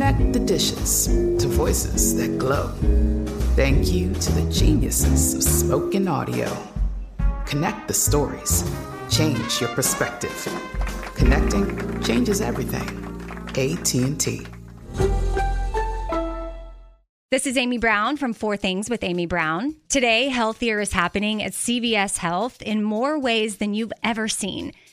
Connect the dishes to voices that glow. Thank you to the geniuses of spoken audio. Connect the stories. Change your perspective. Connecting changes everything. AT&T. This is Amy Brown from Four Things with Amy Brown. Today, healthier is happening at CVS Health in more ways than you've ever seen.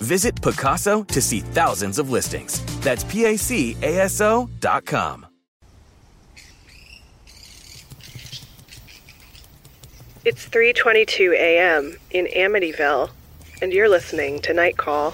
Visit Pacaso to see thousands of listings. That's P A C A S O dot com. It's 3:22 a.m. in Amityville, and you're listening to Night Call.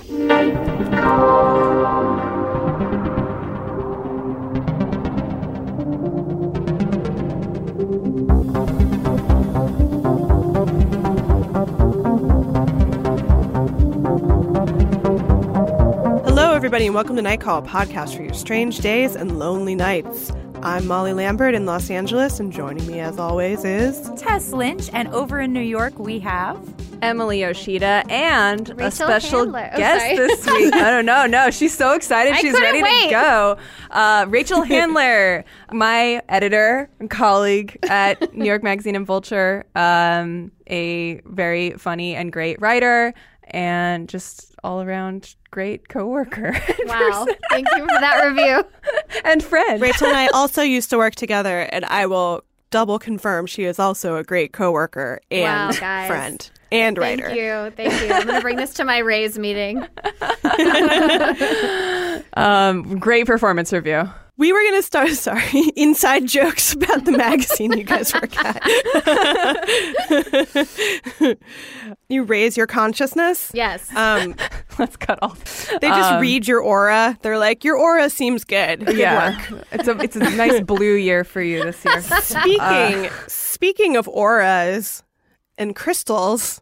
Everybody, and welcome to Night Call, a podcast for your strange days and lonely nights. I'm Molly Lambert in Los Angeles, and joining me, as always, is Tess Lynch, and over in New York we have Emily Yoshida and a special Handler. Oh, guest sorry. this week. I don't know. No, she's so excited. I she's ready wait. to go. Uh, Rachel Handler, my editor and colleague at New York Magazine and Vulture, um, a very funny and great writer, and just all around great coworker. wow. Thank you for that review. and friend. Rachel and I also used to work together, and I will double confirm she is also a great coworker and Wow, guys. friend and Thank writer. Thank you. Thank you. I'm going to bring this to my Raise meeting. Um, great performance review. We were going to start, sorry, inside jokes about the magazine you guys work at. you raise your consciousness. Yes. Um, Let's cut off. they just Um, read your aura. They're like, your aura seems good. Good Yeah, work. it's a it's a nice blue year for you this year. Speaking speaking of auras and crystals,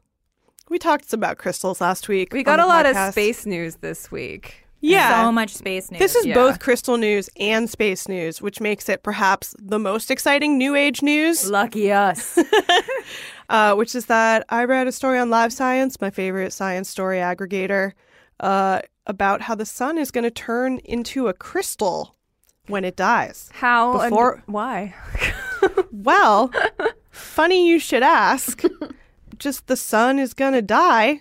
we talked about crystals last week. We got a lot of space news this week. Yeah, So much space news. This is Yeah. both crystal news and space news, which makes it perhaps the most exciting new age news. Lucky us. Uh, which is that I read a story on Live Science, my favorite science story aggregator, uh, about how the sun is going to turn into a crystal when it dies. How and Before- why? Well, funny you should ask. Just the sun is going to die.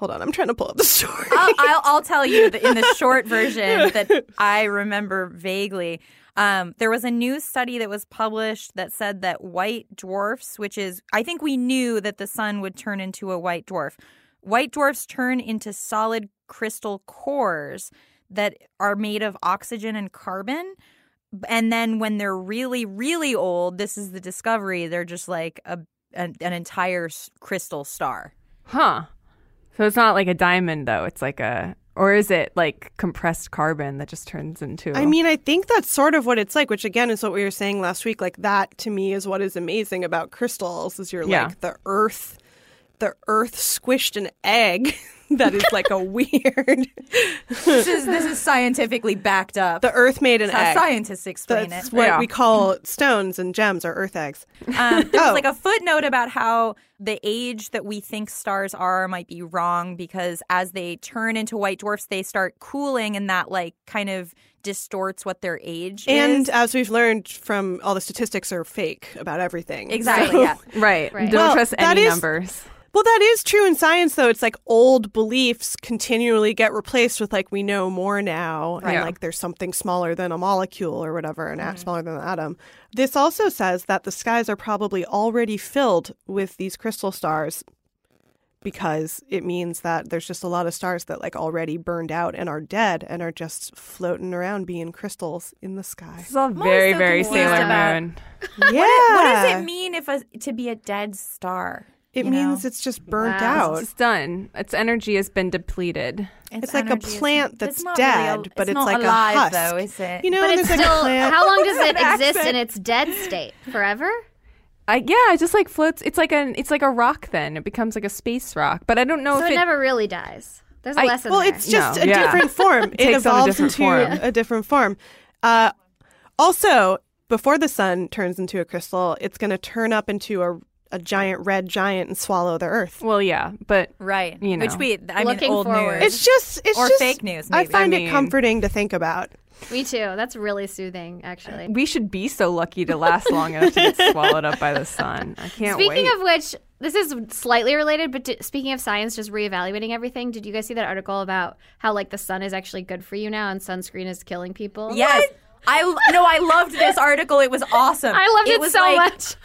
Hold on, I'm trying to pull up the story. I'll, I'll, I'll tell you that in the short version that I remember vaguely. Um, there was a new study that was published that said that white dwarfs, which is, I think we knew that the sun would turn into a white dwarf, white dwarfs turn into solid crystal cores that are made of oxygen and carbon. And then when they're really, really old, this is the discovery. They're just like a an, an entire crystal star. Huh. So it's not like a diamond though. It's like a or is it like compressed carbon that just turns into I mean, I think that's sort of what it's like, which again is what we were saying last week. Like that to me is what is amazing about crystals is you're Yeah. like the earth the earth squished an egg that is like a weird This is this is scientifically backed up. the earth made an That's how egg. scientists explain That's it. what Yeah. we call stones and gems or earth eggs. Um, there was Oh. like a footnote about how the age that we think stars are might be wrong because as they turn into white dwarfs, they start cooling, and that like kind of distorts what their age is. And is. as we've learned from all the statistics are fake about everything. Exactly. So- Yeah. right. Right. Don't Well, trust that any is- numbers. Well, that is true in science, though. It's like old beliefs continually get replaced with like we know more now, and Yeah. like there's something smaller than a molecule or whatever, an Mm-hmm. atom smaller than an atom. This also says that the skies are probably already filled with these crystal stars because it means that there's just a lot of stars that like already burned out and are dead and are just floating around being crystals in the sky. This is all always very, so very Sailor Moon. yeah. What does it mean if a, to be a dead star? It means know? it's just burnt Wow. out. It's done. Its energy has been depleted. It's like a energy is- plant it's that's not really dead, a- but it's not like a alive, husk. though, is it? You know, But it's there's like still. a plant. How long does it exist accent. in its dead state? Forever? I, yeah, it just like floats. It's like an it's like a rock. Then it becomes like a space rock. But I don't know So if it it. never really dies. There's a I- lesson Well, there. it's just No, a yeah. different form. it takes on a evolves into form. a different form. Uh, also, before the sun turns into a crystal, it's going to turn up into a, a giant red giant and swallow the earth. well, yeah, but right. You know, Which we, I Looking mean, old forward. news. It's just, it's Or just fake news, I find I it comforting to think about. Me too. That's really soothing, actually. we should be so lucky to last long enough to get swallowed up by the sun. I can't Speaking wait. of which, this is slightly related, but d- speaking of science, just reevaluating everything. Did you guys see that article about how like the sun is actually good for you now and sunscreen is killing people? Yes. I no, I loved this article. It was awesome. I loved it, was so like- much.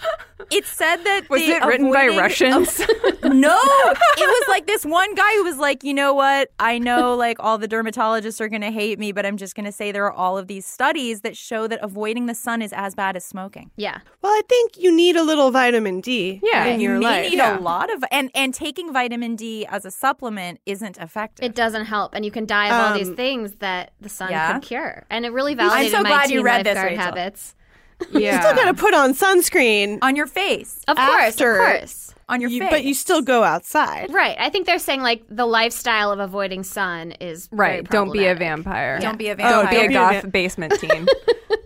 It said that was the it written by avoiding- Russians? No, it was like this one guy who was like, you know what? I know like all the dermatologists are going to hate me, but I'm just going to say there are all of these studies that show that avoiding the sun is as bad as smoking. Yeah. Well, I think you need a little vitamin D Yeah, in you your may life. You need Yeah. a lot of and and taking vitamin D as a supplement isn't effective. It doesn't help, and you can die of all these Um, things that the sun yeah. could cure. And it really validated so my glad you read this, lifeguard Rachel. habits. yeah. Still got to put on sunscreen, on your face, Of course, of course. on your you- face. but you still go outside. Right. I think they're saying like the lifestyle of avoiding sun is very right. Don't be a problematic. vampire. don't be a oh, vampire. be don't be a goth va- basement teen.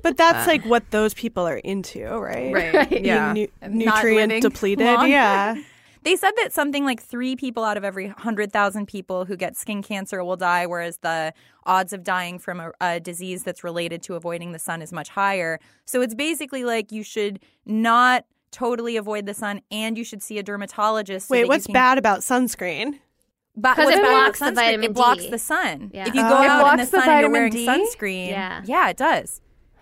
But that's uh. like what those people are into, right? right. Being Yeah. nu- nutrient depleted. long. Yeah. They said that something like three people out of every 100,000 people who get skin cancer will die, whereas the odds of dying from a, a disease that's related to avoiding the sun is much higher. So it's basically like you should not totally avoid the sun and you should see a dermatologist. so Wait, what's can- bad about sunscreen? But 'Cause what's it blocks the sunscreen? vitamin It blocks the sun. Yeah. If you Oh. go It out in the blocks the sun and you're wearing D? sunscreen, Yeah. yeah, it does.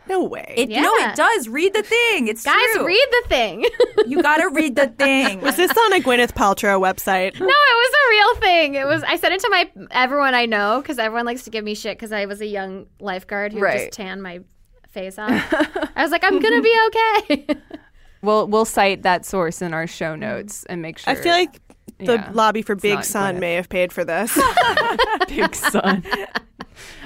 No way. It, No, it does. Read the thing. It's Guys, true. read the thing. You got to read the thing. Was this on a Gwyneth Paltrow website? No, it was a real thing. It was. I sent it to my everyone I know because everyone likes to give me shit because I was a young lifeguard who Right. just tanned my face off. I was like, I'm gonna be okay. We'll we'll cite that source in our show notes and make sure. I feel like the Yeah. lobby for Big Sun Gwyneth. may have paid for this. Big Sun.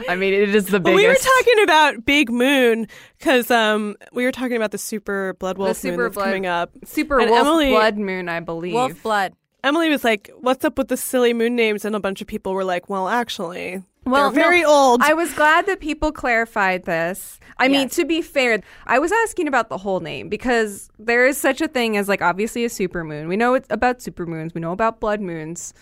I mean, it is the biggest. Well, we were talking about Big Moon because um, we were talking about the Super Blood Wolf super Moon that's blood- coming up. Super and Wolf Emily- Blood Moon, I believe. Wolf blood. Emily was like, "What's up with the silly moon names?" And a bunch of people were like, "Well, actually, Well, they're very no, old." I was glad that people clarified this. I mean, to be fair, I was asking about the whole name because there is such a thing as like obviously a supermoon. We know it's about supermoons. We know about blood moons.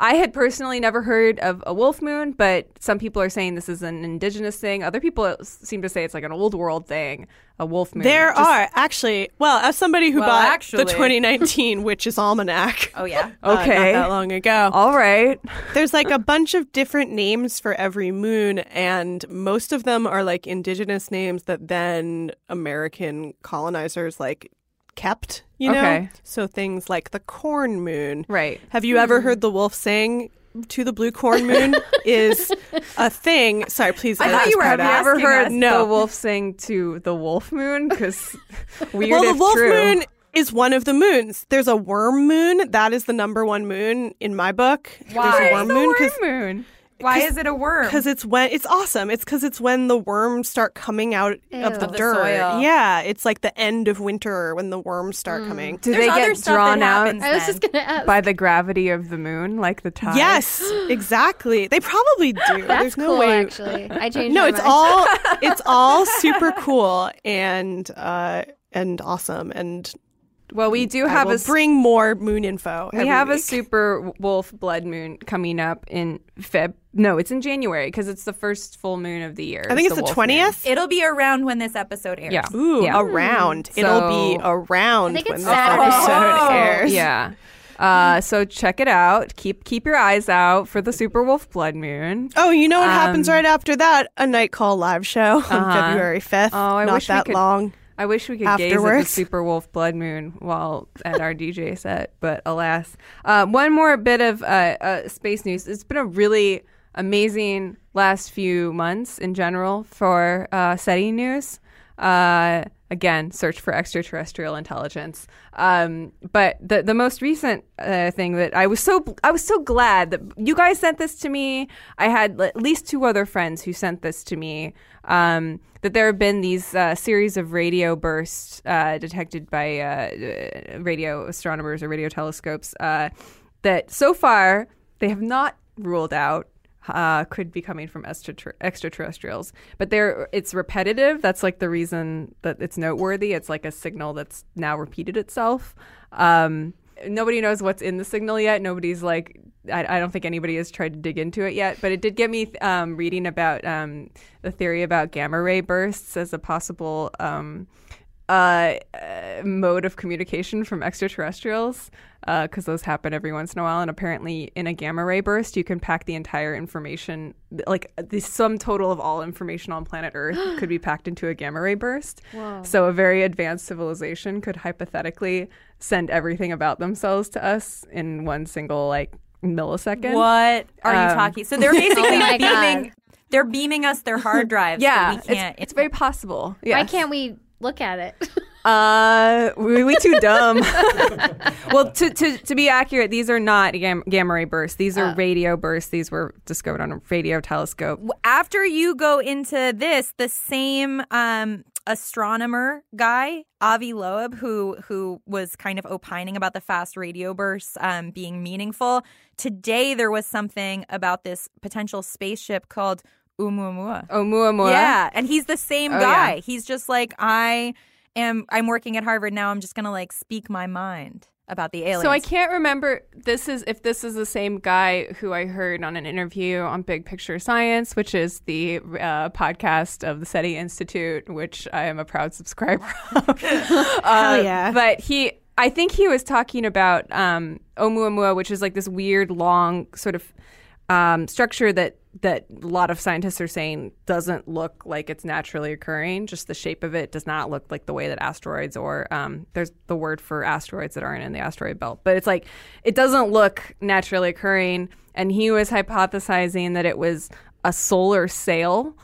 I had personally never heard of a wolf moon, but some people are saying this is an indigenous thing. Other people seem to say it's like an old world thing, a wolf moon. there Just- are actually. Well, as somebody who Well, bought actually- the 2019 Witch's Almanac, Oh yeah. uh, Okay. not that long ago, All right. There's like a bunch of different names for every moon, and most of them are like indigenous names that then American colonizers like kept. You know, Okay. so things like the corn moon. Right. Have you ever heard the wolf saying to the blue corn moon is a thing? Sorry, please. I uh, thought you were Have you ever heard us. No. the wolf sing to the wolf moon? Because weird Well, the wolf true. moon is one of the moons. There's a worm moon. That is the number one moon in my book. Why? There's a worm the moon worm because moon. Why is it a worm? because it's when it's awesome. It's because it's when the worms start coming out of the Ew. Of the dirt. soil. Yeah, it's like the end of winter when the worms start coming. Do There's they other get stuff drawn out I was just gonna ask. by the gravity of the moon, like the tide? Yes, exactly. They probably do. That's There's no cool, way. actually. I changed. No, my it's mind. all it's all super cool and uh and awesome and Well, we do have a bring more moon info. we every have a super wolf blood moon coming up in Feb. No, it's in January because it's the first full moon of the year. I think it's the twentieth. It'll be around when this episode airs. Yeah. Ooh, Yeah. around. It'll be So- around I think when it's this Saturday. episode Oh. airs. Yeah. Uh, so check it out. Keep keep your eyes out for the super wolf blood moon. Oh, you know what happens Um, right after that? A night call live show on Uh-huh. February fifth. Oh, I Not wish we that could- long. I wish we could gaze at the super wolf blood moon while at our DJ set, but alas. Uh, one more bit of uh, uh, space news. It's been a really amazing last few months in general for uh, SETI news. Uh, again, search for extraterrestrial intelligence. Um, but the the most recent uh, thing that I was so I was so glad that you guys sent this to me. I had at least two other friends who sent this to me. Um, that there have been these uh, series of radio bursts uh, detected by uh, uh, radio astronomers or radio telescopes uh, that so far they have not ruled out uh, could be coming from extrater- extraterrestrials. But they're it's repetitive. That's like the reason that it's noteworthy. It's like a signal that's now repeated itself. Um, nobody knows what's in the signal yet. Nobody's like. I, I don't think anybody has tried to dig into it yet, but it did get me um, reading about um, the theory about gamma ray bursts as a possible um, uh, uh, mode of communication from extraterrestrials because those happen every once in a while. And apparently, in a gamma ray burst, you can pack the entire information, like the sum total of all information on planet Earth, could be packed into a gamma ray burst. So, a very advanced civilization could hypothetically send everything about themselves to us in one single like millisecond. What are Um, you talking? So they're basically Oh beaming. God. They're beaming us their hard drives. so Yeah, we can't. it's, it's very possible. Why can't we look at it? Uh, we, we too dumb. well, to, to to be accurate, these are not gam- gamma ray bursts. These are radio bursts. These were discovered on a radio telescope. after you go into this, the same um, astronomer guy, Avi Loeb, who who was kind of opining about the fast radio bursts um, being meaningful. Today there was something about this potential spaceship called Oumuamua. Oumuamua. Yeah, and he's the same Oh, guy. yeah. He's just like I am. I'm working at Harvard now. I'm just gonna like speak my mind about the aliens. So I can't remember this is if this is the same guy who I heard on an interview on Big Picture Science, which is the uh, podcast of the SETI Institute, which I am a proud subscriber of. uh, Hell yeah. But he, I think he was talking about um, Oumuamua, which is like this weird, long sort of um, structure that that a lot of scientists are saying doesn't look like it's naturally occurring. Just the shape of it does not look like the way that asteroids or um, there's the word for asteroids that aren't in the asteroid belt, but it's like it doesn't look naturally occurring. And he was hypothesizing that it was a solar sail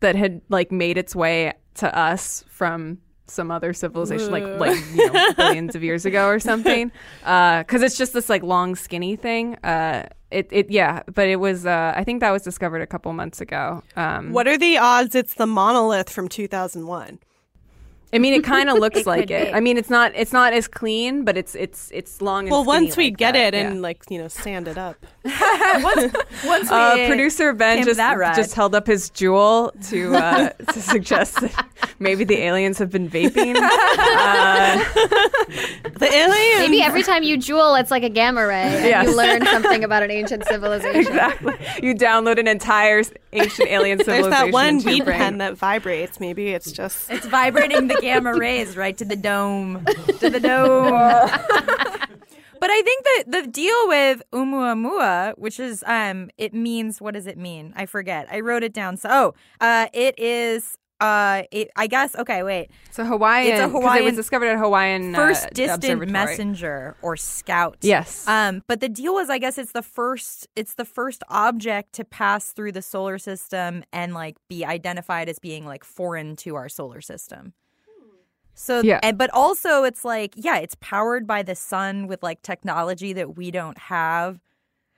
that had like made its way to us from some other civilization, like like you know, billions of years ago or something. Because it's just this like long, skinny thing. Uh, it it yeah, but it was. Uh, I think that was discovered a couple months ago. Um, What are the odds it's the monolith from 2001? I mean, it kind of looks It like it. be. I mean, it's not it's not as clean, but it's it's it's long. And Well, skinny once we like get that, it yeah. and like you know sand it up. once we Uh, producer Ben just that just held up his Juul to uh, to suggest that maybe the aliens have been vaping. Uh, The alien. Maybe every time you Juul, it's like a gamma ray, and Yes. you learn something about an ancient civilization. exactly. You download an entire ancient alien civilization. There's civilization. that one into your weed pen that vibrates. Maybe it's just. It's vibrating the gamma rays right to the dome. To the dome. but I think that the deal with Oumuamua, which is um it means what does it mean? I forget. I wrote it down. So oh, uh it is Uh, it, I guess. Okay, wait. It's a Hawaiian. It's a 'cause It was discovered at Hawaiian uh, First distant messenger or scout. Yes. Um, but the deal was, I guess it's the first. It's the first object to pass through the solar system and like be identified as being like foreign to our solar system. So, Yeah. and, but also it's like, yeah, it's powered by the sun with like technology that we don't have.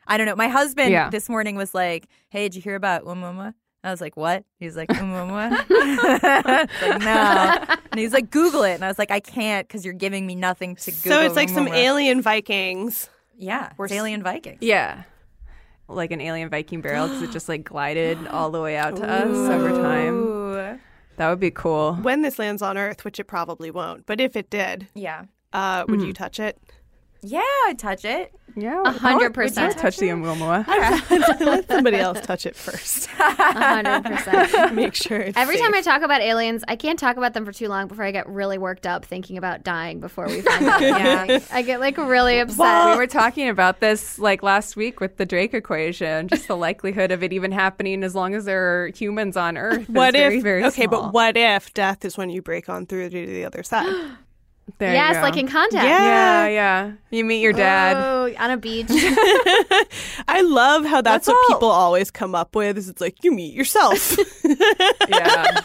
I don't know. My husband Yeah. this morning was like, "Hey, did you hear about Umuma?" I was like, "What?" He's like, "Umuma." Like, no. And he's like, "Google it." And I was like, "I can't because you're giving me nothing to Google." So it's like some alien Vikings. Yeah, We're it's alien Vikings. Yeah. Like an alien Viking barrel because it just like glided all the way out to us over time. Ooh. That would be cool. When this lands on Earth, which it probably won't, but if it did, Yeah. uh, would you touch it? Yeah, I'd touch it. Yeah, A hundred I would percent. touch the Oumuamua. Let somebody else touch it first. A hundred percent. Make sure it's Every time I talk about aliens, I can't talk about them for too long before I get really worked up thinking about dying before we find out. Yeah. I get like really upset. we were talking about this like last week with the Drake equation, just the likelihood of it even happening as long as there are humans on Earth. is What very, if? very okay, small. but what if death is when you break on through to the other side? There you yes, go. like in contact. yeah, yeah. You meet your dad. Oh, on a beach. I love how that's, That's what all- people always come up with. Is it's like you meet yourself. Yeah.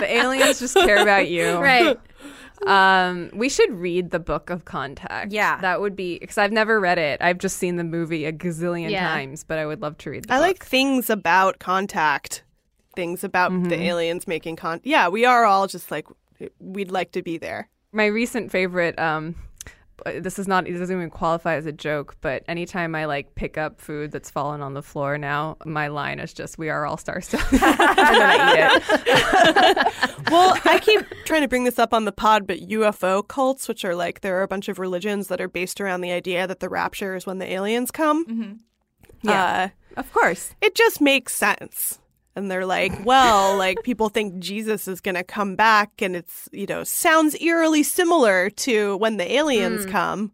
the aliens just care about you. right. Um, we should read the book of Contact. Yeah. that would be because I've never read it. I've just seen the movie a gazillion Yeah. times, but I would love to read. the I book. like things about contact, things about Mm-hmm. the aliens making contact. Yeah, we are all just like we'd like to be there. My recent favorite. Um, uh, this is not. It doesn't even qualify as a joke, but anytime I like pick up food that's fallen on the floor now, my line is just "We are all stars." and then I eat it. Well, I keep trying to bring this up on the pod, but UFO cults, which are like there are a bunch of religions that are based around the idea that the rapture is when the aliens come. Yeah. Uh, Of course. it just makes sense. And they're like, well, like people think Jesus is going to come back, and it's, you know, sounds eerily similar to when the aliens come.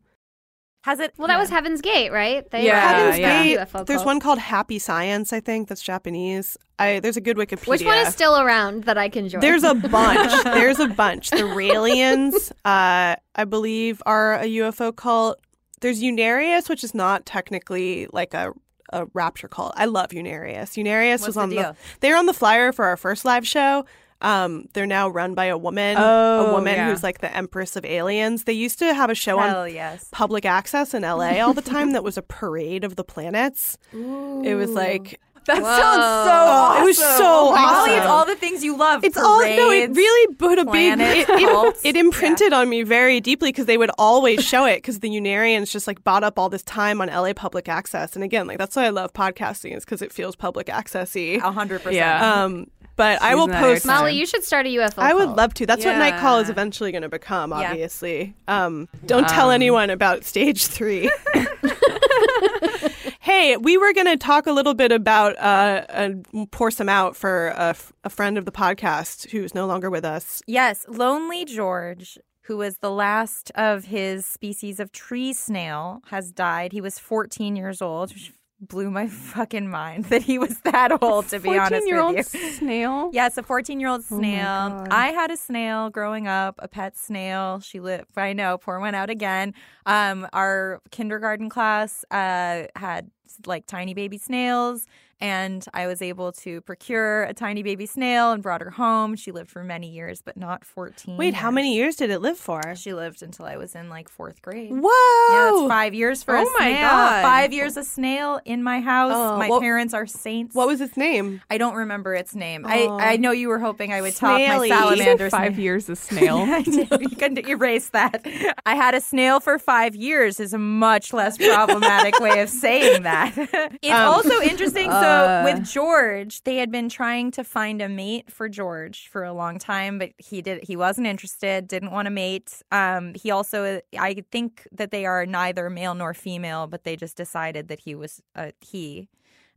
Has it? Well, that was Heaven's Gate, right? They Yeah, Heaven's yeah. Gate, UFO there's one called Happy Science, I think, that's Japanese. I There's a good Wikipedia. Which one is still around that I can join? There's a bunch. There's a bunch. The Raelians, uh, I believe, are a UFO cult. There's Unarius, which is not technically like a a rapture cult. I love Unarius. Unarius was on the deal? they were on the flyer for our first live show. Um, they're now run by a woman, a Oh, woman yeah. who's like the Empress of Aliens. They used to have a show Hell on yes. public access in LA all the time that was a parade of the planets. It was like That Whoa. sounds so. Oh, it was so awesome. Molly, it's all the things you love. It's all no. It really put a big. It, it, it imprinted on me very deeply because they would always show it because the Unarians just like bought up all this time on LA public access. And again, like that's why I love podcasting is because it feels public accessy. A hundred percent. Yeah. Um, but I will Susan and I are post. Molly, you should start a UFO. I would cult. love to. That's what Night Call is eventually going to become. Yeah. Obviously, um, don't tell anyone about stage three. hey, we were going to talk a little bit about uh, and pour some out for a, f- a friend of the podcast who's no longer with us. Yes, Lonely George, who was the last of his species of tree snail, has died. He was 14 years old, which blew my fucking mind that he was that old, to be honest with you. snail. Yes, a 14 year old Oh snail. I had a snail growing up, a pet snail. She lived, I know, pour one out again. Um, our kindergarten class uh, had like tiny baby snails, and I was able to procure a tiny baby snail and brought her home. She lived for many years, but not 14. Wait, how many years did it live for? She lived until I was in like fourth grade. Whoa! Yeah, that's five years for a Oh my snail. God. Five years a snail in my house. Oh, my what- parents are saints. What was its name? I don't remember its name. Oh. I, I know you were hoping I would talk Snaily. my You said salamander's Five name. years a snail. I did. You can erase that. I had a snail for five years is a much less problematic way of saying that. it's Um, also interesting. Uh. So with George, they had been trying to find a mate for George for a long time, but he did he wasn't interested, didn't want a mate. Um, he also I think that they are neither male nor female, but they just decided that he was a he.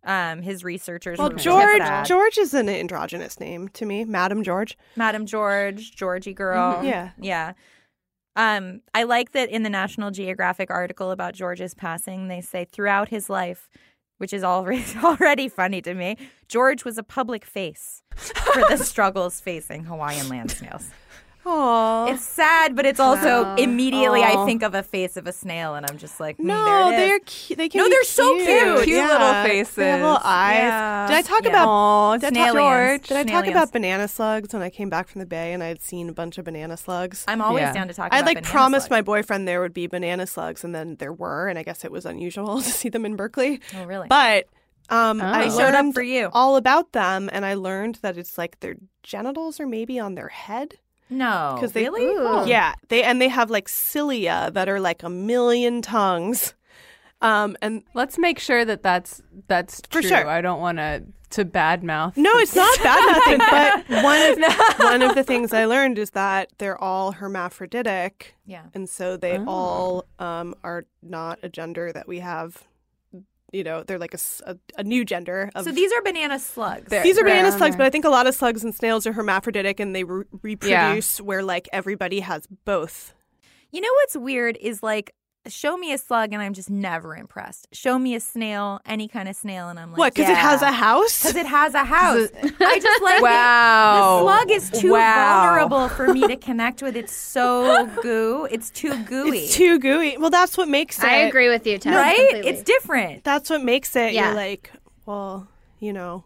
Um, his researchers Well, were George. George is an androgynous name to me, Madam George. Madam George, Georgie girl. Mhm. Yeah. Yeah. Um, I like that in the National Geographic article about George's passing, they say throughout his life, which is already already funny to me. George was a public face for the struggles facing Hawaiian land snails. Aww. It's sad, but it's also immediately I think of a face of a snail, and I'm just like, mm, no, there it is. they're cute. They can No, be they're so cute. cute. Cute little They have little eyes. Yeah. Did I talk Yeah. about? Aw, Did I talk, Snailians. did I talk about banana slugs when I came back from the bay and I had seen a bunch of banana slugs? I'm always Yeah. down to talk. I about like banana promised slugs. my boyfriend there would be banana slugs, and then there were, and I guess it was unusual to see them in Berkeley. Oh, really? But um, I showed up learned for you. all about them, and I learned that it's like their genitals are maybe on their head. No, because they really? Ooh. yeah they and they have like cilia that are like a million tongues um and Let's make sure that that's that's For true. sure. I don't want to to badmouth. no it's not bad nothing but one of one of the things i learned is that they're all hermaphroditic Yeah. and so they Oh. all um are not a gender that we have you know they're like a a new gender of So these are banana slugs. These are banana Right. slugs, but I think a lot of slugs and snails are hermaphroditic and they re- reproduce where like everybody has both. You know what's weird is like show me a slug and I'm just never impressed. Show me a snail, any kind of snail, and I'm like, what? Because it has a house. Because it has a house. I just like it. Wow. The slug is too Wow. vulnerable for me to connect with. It's so goo. It's too gooey. It's too gooey. Well, that's what makes it. I agree with you, Tess. right? completely. It's different. That's what makes it. Yeah. You're like, well, you know,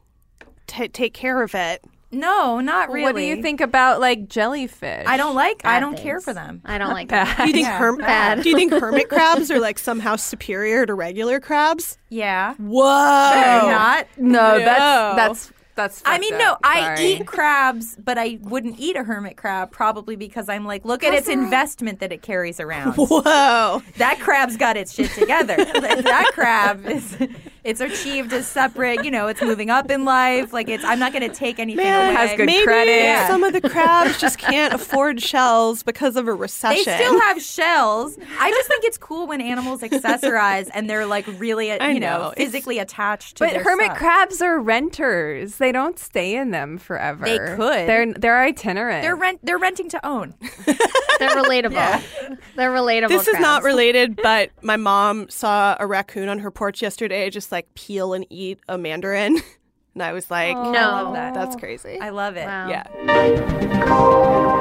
t- take care of it. No, not really. What do you think about like jellyfish? I don't like. I don't things. care for them. I don't like that. Do you think Yeah. herm- Bad. Do you think hermit crabs are like somehow superior to regular crabs? Yeah. Whoa! They're not. No, No. that's that's that's. I fucked mean, no, up. I eat crabs, but I wouldn't eat a hermit crab probably because I'm like, look at its investment that it carries around. Whoa! that crab's got its shit together. Like, that crab is it's achieved a separate, you know, it's moving up in life. Like it's I'm not gonna take anything Man, away. Has good maybe credit. some of the crabs just can't afford shells because of a recession. they still have shells. I just think it's cool when animals accessorize and they're like really, uh, I you know. know, physically attached to But their hermit stuff. crabs are renters. They don't stay in them forever. They could. They're they're itinerant. They're rent. They're renting to own. They're relatable. They're relatable. This is not related, but my mom saw a raccoon on her porch yesterday just like peel and eat a mandarin. And I was like, No. I love that. that's crazy. I love it. Wow. yeah.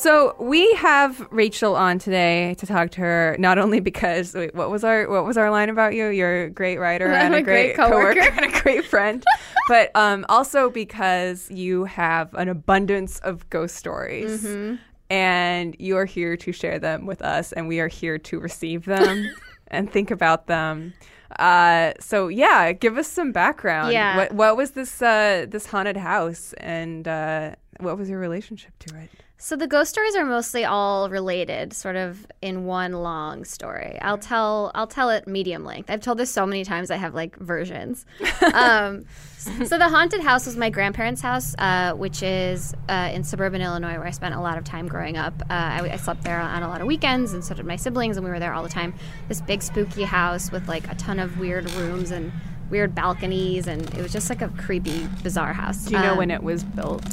So we have Rachel on today to talk to her not only because wait, what was our what was our line about you? You're a great writer and a a great great, coworker. and a great friend, but um, also because you have an abundance of ghost stories. Mm-hmm. And you are here to share them with us, and we are here to receive them and think about them. Uh, so yeah, give us some background. Yeah. What what was this uh, this haunted house, and uh, what was your relationship to it? So the ghost stories are mostly all related, sort of in one long story. I'll tell I'll tell it medium length. I've told this so many times I have like versions. um, so the haunted house was my grandparents' house, uh, which is uh, in suburban Illinois, where I spent a lot of time growing up. Uh, I, I slept there on a lot of weekends, and so did my siblings, and we were there all the time. This big spooky house with like a ton of weird rooms and weird balconies, and it was just like a creepy, bizarre house. Do you know Um, when it was built?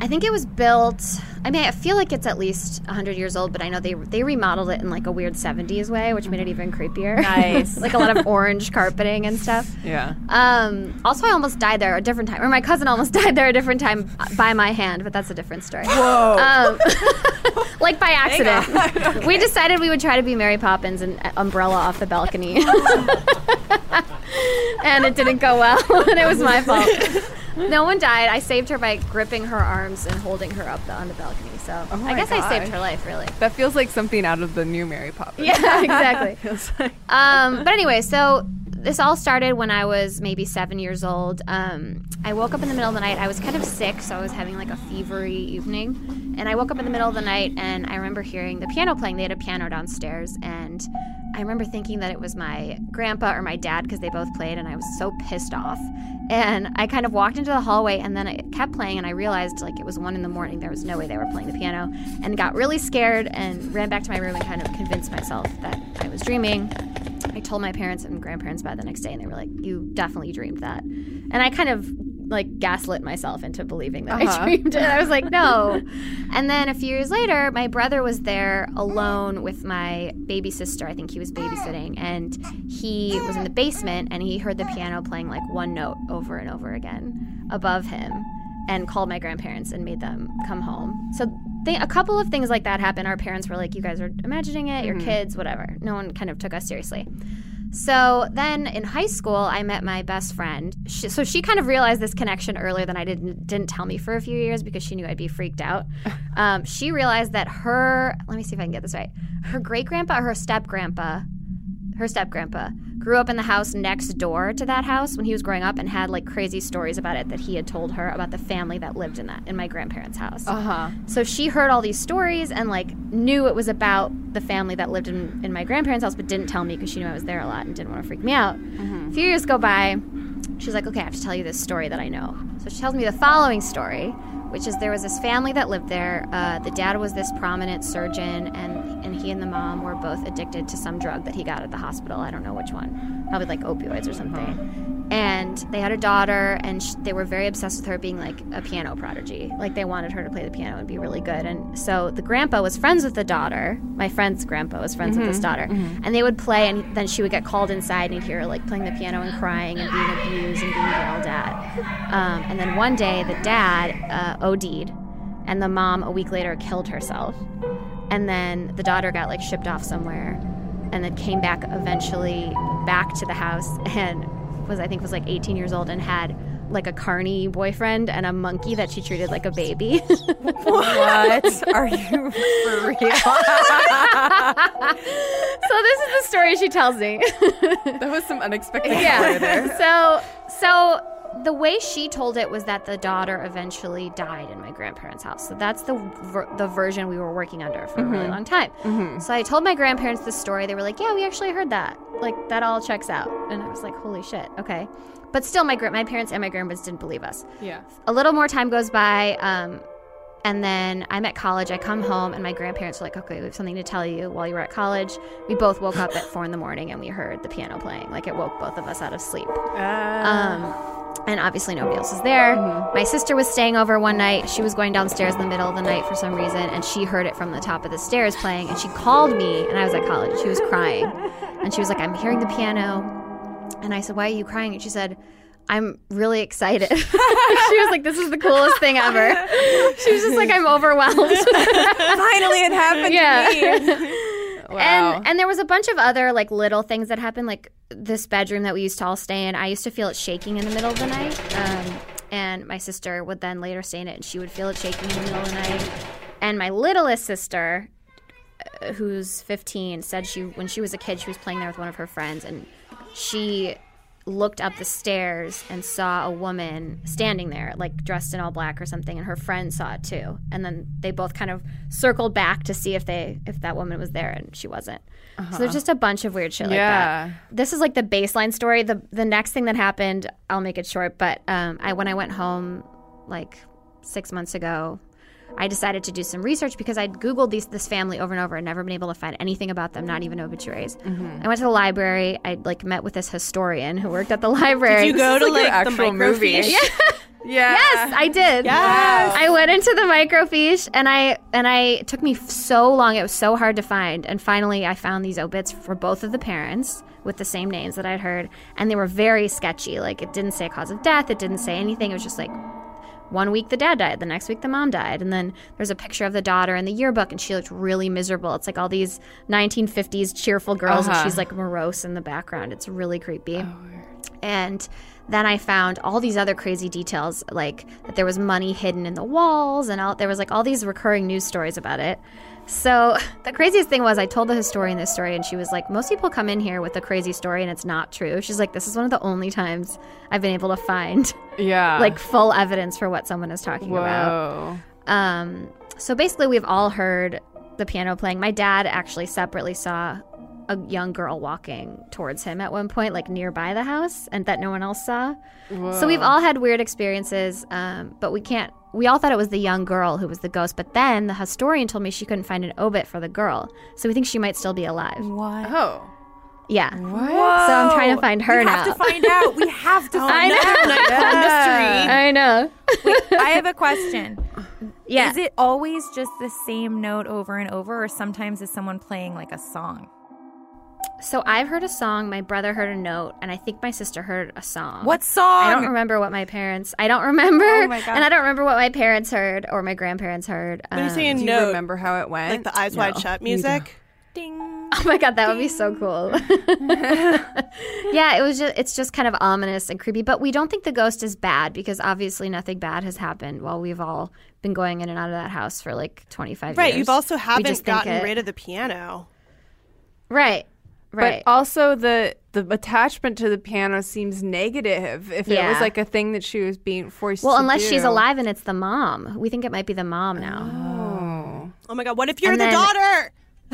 I think it was built. I mean, I feel like it's at least 100 years old, but I know they they remodeled it in like a weird 70s way, which made it even creepier. Nice. like a lot of orange carpeting and stuff. Yeah. Um, also, I almost died there a different time, or my cousin almost died there a different time by my hand, but that's a different story. Whoa. Um, like by accident. We decided we would try to be Mary Poppins and uh, umbrella off the balcony. and it didn't go well, and it was my fault. No one died. I saved her by gripping her arms and holding her up the, on the balcony. So I my guess I saved her life, really. That feels like something out of the new Mary Poppins. Yeah, exactly. Feels like- Um, but anyway, so this all started when I was maybe seven years old. Um, I woke up in the middle of the night. I was kind of sick, so I was having like a fevery evening. And I woke up in the middle of the night and I remember hearing the piano playing. They had a piano downstairs. And I remember thinking that it was my grandpa or my dad because they both played. And I was so pissed off. And I kind of walked into the hallway and then it kept playing. And I realized like it was one in the morning. There was no way they were playing the piano. And got really scared and ran back to my room and kind of convinced myself that I was dreaming. I told my parents and grandparents about it the next day, and they were like, "You definitely dreamed that." And I kind of like gaslit myself into believing that I uh-huh. dreamed it. I was like, no. And then a few years later, my brother was there alone with my baby sister. I think he was babysitting, and he was in the basement and he heard the piano playing like one note over and over again above him, and called my grandparents and made them come home. So. Th- a couple of things like that happened. Our parents were like, "You guys are imagining it. Your mm-hmm. kids, whatever." No one kind of took us seriously. So then in high school, I met my best friend. She, so she kind of realized this connection earlier than I didn't didn't tell me for a few years because she knew I'd be freaked out. Um, she realized that her let me see if I can get this right. Her great grandpa, her step grandpa, her step grandpa grew up in the house next door to that house when he was growing up and had like crazy stories about it that he had told her about the family that lived in that in my grandparents' house. Uh huh. So she heard all these stories and like knew it was about the family that lived in, in my grandparents' house, but didn't tell me because she knew I was there a lot and didn't want to freak me out. A few years go by. She's like, okay, I have to tell you this story that I know. So she tells me the following story, which is there was this family that lived there. Uh, the dad was this prominent surgeon, and, and he and the mom were both addicted to some drug that he got at the hospital. I don't know which one, probably like opioids or something and they had a daughter and sh- they were very obsessed with her being like a piano prodigy. Like they wanted her to play the piano and be really good. And so the grandpa was friends with the daughter. My friend's grandpa was friends with his daughter. And they would play and then she would get called inside and he'd hear her like playing the piano and crying and being abused and being yelled at. Um, and then one day the dad uh, OD'd and the mom a week later killed herself. And then the daughter got like shipped off somewhere and then came back eventually back to the house and was I think was like 18 years old and had like a carny boyfriend and a monkey that she treated like a baby. What are you for real? so this is the story she tells me. That was some unexpected yeah. So so the way she told it was that the daughter eventually died in my grandparents' house. So that's the ver- the version we were working under for a really long time. So I told my grandparents this story. They were like, "Yeah, we actually heard that. Like that all checks out." And I was like, "Holy shit, okay." But still, my my parents and my grandparents didn't believe us. Yeah. A little more time goes by, um, and then I'm at college. I come home, and my grandparents are like, "Okay, we have something to tell you." While you were at college, we both woke up at four in the morning, and we heard the piano playing. Like it woke both of us out of sleep. Um, and obviously nobody else was there. Mm-hmm. My sister was staying over one night. She was going downstairs in the middle of the night for some reason, and she heard it from the top of the stairs playing. And she called me, and I was at college. She was crying, and she was like, "I'm hearing the piano." And I said, "Why are you crying?" And she said. I'm really excited. she was like, "This is the coolest thing ever." She was just like, "I'm overwhelmed." Finally, it happened Yeah. to me. Wow. And and there was a bunch of other like little things that happened, like this bedroom that we used to all stay in. I used to feel it shaking in the middle of the night, um, and my sister would then later stay in it, and she would feel it shaking in the middle of the night. And my littlest sister, uh, who's 15, said she when she was a kid, she was playing there with one of her friends, and she looked up the stairs and saw a woman standing there, like dressed in all black or something, and her friend saw it too. And then they both kind of circled back to see if they if that woman was there, and she wasn't. So there's just a bunch of weird shit like Yeah. that. This is like the baseline story. The the next thing that happened, I'll make it short, but um, I when I went home like six months ago. I decided to do some research because I'd Googled these, this family over and over and never been able to find anything about them, not even obituaries. Mm-hmm. I went to the library. I like met with this historian who worked at the library. Did you go to like your like, the actual movie. microfiche. Yeah. Yes, I did. Yes. I went into the microfiche and I and I it took me so long. It was so hard to find, and finally I found these obits for both of the parents with the same names that I'd heard, and they were very sketchy. Like it didn't say cause of death. It didn't say anything. It was just like. One week the dad died, the next week the mom died, and then there's a picture of the daughter in the yearbook, and she looked really miserable. It's like all these 1950s cheerful girls, and Uh-huh. she's like morose in the background. It's really creepy. And then I found all these other crazy details, like that there was money hidden in the walls, and all, there was like all these recurring news stories about it. So the craziest thing was I told the historian this story, and she was like, "Most people come in here with a crazy story, and it's not true." She's like, "This is one of the only times I've been able to find Yeah. like full evidence for what someone is talking about." Um, so basically, we've all heard the piano playing. My dad actually separately saw a young girl walking towards him at one point, like nearby the house, and that no one else saw. So we've all had weird experiences, um, but we can't. We all thought it was the young girl who was the ghost, but then the historian told me she couldn't find an obit for the girl, so we think she might still be alive. What? Oh. Yeah. So I'm trying to find her we now. have to find out. We have to I find know. out. I know. I have a question. Yeah. Is it always just the same note over and over, or sometimes is someone playing like a song? So I've heard a song. My brother heard a note, and I think my sister heard a song. What song? I don't remember what my parents. I don't remember, Oh my God. and I don't remember what my parents heard or my grandparents heard. When you're Um, saying Do you remember how it went? like the eyes wide shut music. Ding. Oh my god, that would be so cool. yeah, it was just it's just kind of ominous and creepy, but we don't think the ghost is bad because obviously nothing bad has happened while we've all been going in and out of that house for like 25 Right. years. Right, you've also We haven't just gotten it- rid of the piano. Right. Right. But also the the attachment to the piano seems negative. If it was like a thing that she was being forced. To Well, to unless she's alive and it's the mom. We think it might be the mom now. Oh. Oh my god! What if you're And the then- daughter?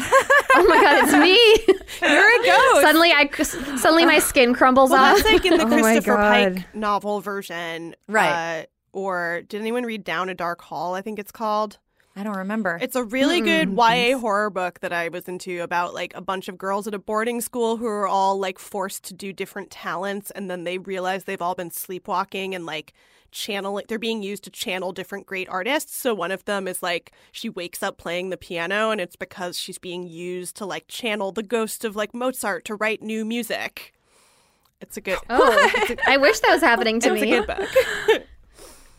Oh my god, it's me. You're a ghost. suddenly I suddenly my skin crumbles well, off. that's like in the Oh Christopher Pike novel version, Right. Uh, or did anyone read Down a Dark Hall? I think it's called. I don't remember. It's a really good YA horror book that I was into about like a bunch of girls at a boarding school who are all like forced to do different talents and then they realize they've all been sleepwalking and like channeling they're being used to channel different great artists. So one of them is like she wakes up playing the piano and it's because she's being used to like channel the ghost of like Mozart to write new music. It's a good oh, I wish that was happening to it's a me. good book.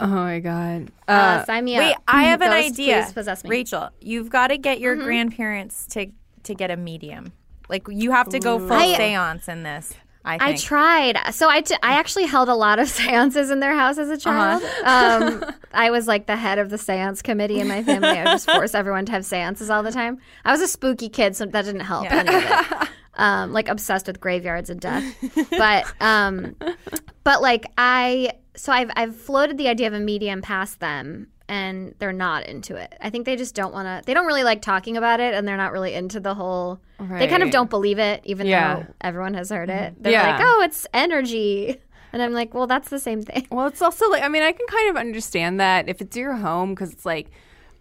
Oh my god. Uh, Uh, sign me Wait, up. I have an Ghost, idea. Please possess me. Rachel, you've got to get your grandparents to to get a medium. Like you have to go full I- seance in this. I I think. tried. So I, t- I actually held a lot of seances in their house as a child. Um, I was like the head of the seance committee in my family. I would just forced everyone to have seances all the time. I was a spooky kid, so that didn't help any of it. Um, like obsessed with graveyards and death. But um, but like I so I've I've floated the idea of a medium past them and they're not into it. I think they just don't want to they don't really like talking about it and they're not really into the whole they kind of don't believe it even Yeah. though everyone has heard it. They're Yeah. like, "Oh, it's energy." And I'm like, "Well, that's the same thing." Well, it's also like I mean, I can kind of understand that if it's your home because it's like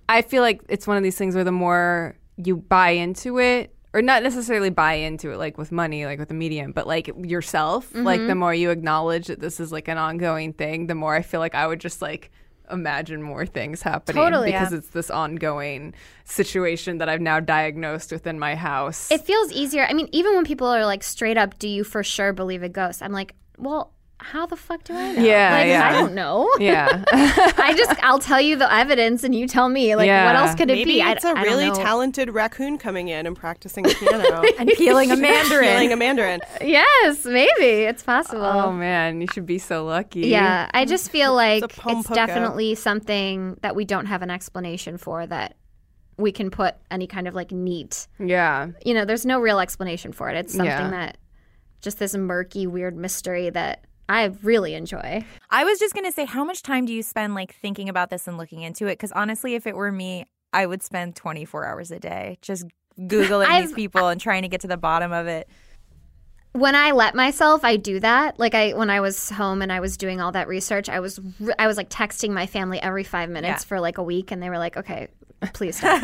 I feel like it's one of these things where the more you buy into it, or not necessarily buy into it like with money, like with a medium, but like yourself, like Mm-hmm. the more you acknowledge that this is like an ongoing thing, the more I feel like I would just like imagine more things happening Totally, because yeah. it's this ongoing situation that I've now diagnosed within my house. It feels easier. I mean, even when people are like straight up, "Do you for sure believe a ghost?" I'm like, "Well, how the fuck do I know?" Yeah, like, yeah. I don't know. yeah. I just I'll tell you the evidence and you tell me like Yeah. what else could it Maybe be? I- it's a I don't really know. talented raccoon coming in and practicing piano. and peeling a mandarin. Feeling a mandarin. Yes, maybe it's possible. oh man, you should be so lucky. yeah, I just feel like It's it's, a pom poko. definitely something that we don't have an explanation for that we can put any kind of like neat. Yeah. You know, there's no real explanation for it. It's something Yeah. that just this murky, weird mystery that I really enjoy. I was just gonna say, how much time do you spend like thinking about this and looking into it? Because honestly, if it were me, I would spend 24 hours a day just googling these people and trying to get to the bottom of it. when I let myself, I do that. Like I, when I was home and I was doing all that research, I was, I was like texting my family every five minutes Yeah. for like a week, and they were like, "Okay, please stop."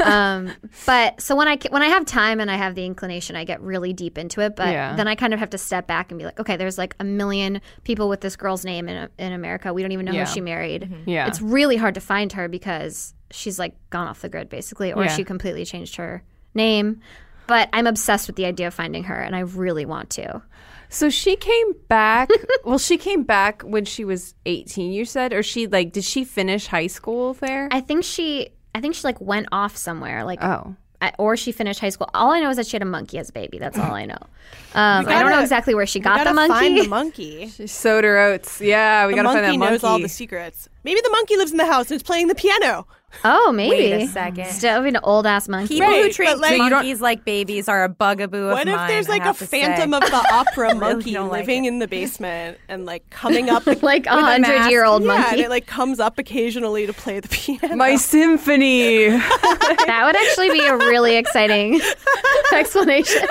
um, but so when I when I have time and I have the inclination, I get really deep into it. But Yeah. then I kind of have to step back and be like, "Okay, there's like a million people with this girl's name in in America. We don't even know Yeah. who she married. Yeah. It's really hard to find her because she's like gone off the grid basically, or Yeah. she completely changed her name." But I'm obsessed with the idea of finding her, and I really want to. So she came back. well, she came back when she was 18, you said? Or she, like, did she finish high school there? I think she I think she like went off somewhere like oh. I, or she finished high school. All I know is that she had a monkey as a baby. That's all I know. Um, I don't know exactly where she got the gotta monkey. find the monkey. She sowed her oats. Yeah, we the gotta find that monkey. knows all the secrets. Maybe the monkey lives in the house and is playing the piano. Oh, maybe. Wait a second. Still an old ass monkey. People who treat like- You monkeys like babies are a bugaboo of What if mine, there's like a phantom say. of the opera monkey don't like living in the basement and like coming up like a hundred year old yeah, and it like comes up occasionally to play the piano. My symphony. that would actually be a really exciting explanation.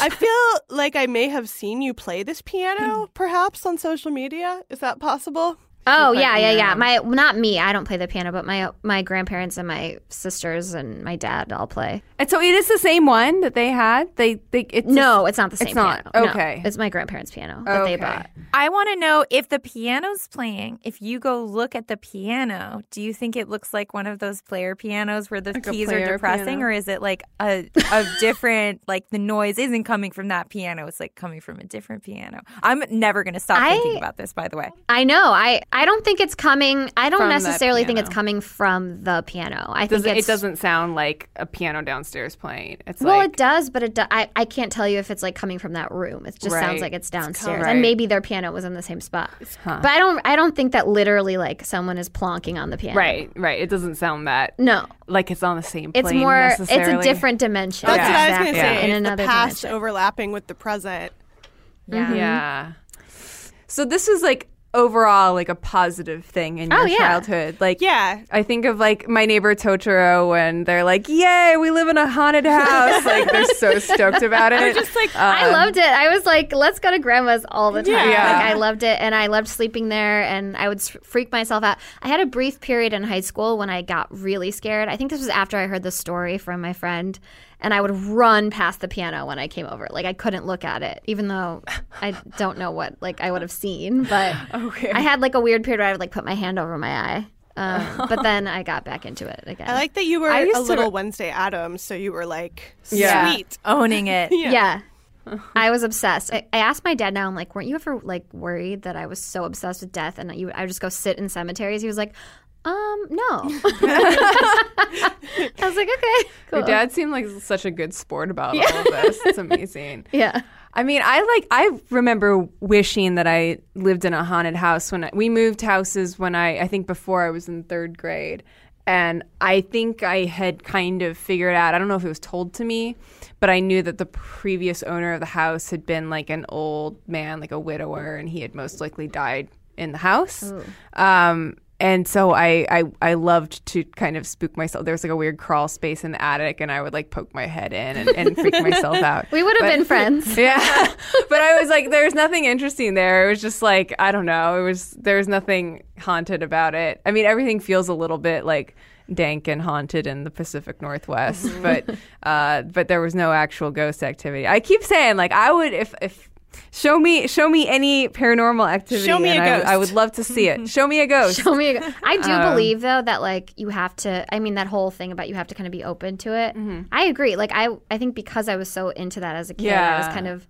I feel like I may have seen you play this piano, perhaps on social media. Is that possible? Oh yeah, yeah, yeah. My not me. I don't play the piano, but my my grandparents and my sisters and my dad all play. And so it is the same one that they had. They they it's No, it's not the same. It's not piano. No, okay. it's my grandparents' piano that they bought. I want to know if the piano's playing. If you go look at the piano, do you think it looks like one of those player pianos where the Like keys are depressing, piano? or is it like a a different like the noise isn't coming from that piano? It's like coming from a different piano. I'm never going to stop I- thinking about this. By the way, I know. I I don't think it's coming. I don't necessarily think it's coming from the piano. I Does think it, it's it doesn't sound like a piano downstairs playing. It's Well, like it does, but it do, I I can't tell you if it's like coming from that room. It just Right. sounds like it's downstairs, Right. and maybe their piano was in the same spot. But I don't I don't think that literally like someone is plonking on the piano. right, right. It doesn't sound that No, like it's on the same. it's plane more. It's a different dimension. That's what I was Exactly. going to say. In It's another the past dimension. overlapping with the present. yeah. Yeah. So this is like overall like a positive thing in oh, your Oh, yeah. childhood. Like Yeah. I think of like my neighbor Totoro when they're like, "Yay, we live in a haunted house!" like they're so stoked about it. Just like um, I loved it. I was like, let's go to grandma's all the time. Yeah. Like, I loved it, and I loved sleeping there, and I would freak myself out. I had a brief period in high school when I got really scared. I think this was after I heard the story from my friend, and I would run past the piano when I came over. Like I couldn't look at it, even though I don't know what like I would have seen. But I had like a weird period where I would like put my hand over my eye. Um, but then I got back into it again. I like that you were I a used to- little Wednesday Addams, so you were like Yeah. sweet. owning it. Yeah. I was obsessed. I, I asked my dad now. I'm like, weren't you ever like worried that I was so obsessed with death and that you? I would just go sit in cemeteries. He was like, um, no. I was like, okay, cool. Your dad seemed like such a good sport about all of this. It's amazing. Yeah. I mean, I like. I remember wishing that I lived in a haunted house when I, we moved houses when I. I think before I was in third grade, and I think I had kind of figured out. I don't know if it was told to me, but I knew that the previous owner of the house had been like an old man, like a widower, and he had most likely died in the house. Um, and so I, I I loved to kind of spook myself. There was like a weird crawl space in the attic, and I would like poke my head in and, and freak myself out. We would have But- been friends. yeah, but I was like, there's nothing interesting there. It was just like I don't know. It was there was nothing haunted about it. I mean, everything feels a little bit like dank and haunted in the Pacific Northwest, but uh, but there was no actual ghost activity. I keep saying like I would if if. Show me, show me any paranormal activity. Show me and a I ghost. I would love to see it. Show me a ghost. Show me. A, go- I do Um, believe though that like you have to. I mean that whole thing about you have to kind of be open to it. Mm-hmm. I agree. Like I, I think because I was so into that as a kid, I was kind of.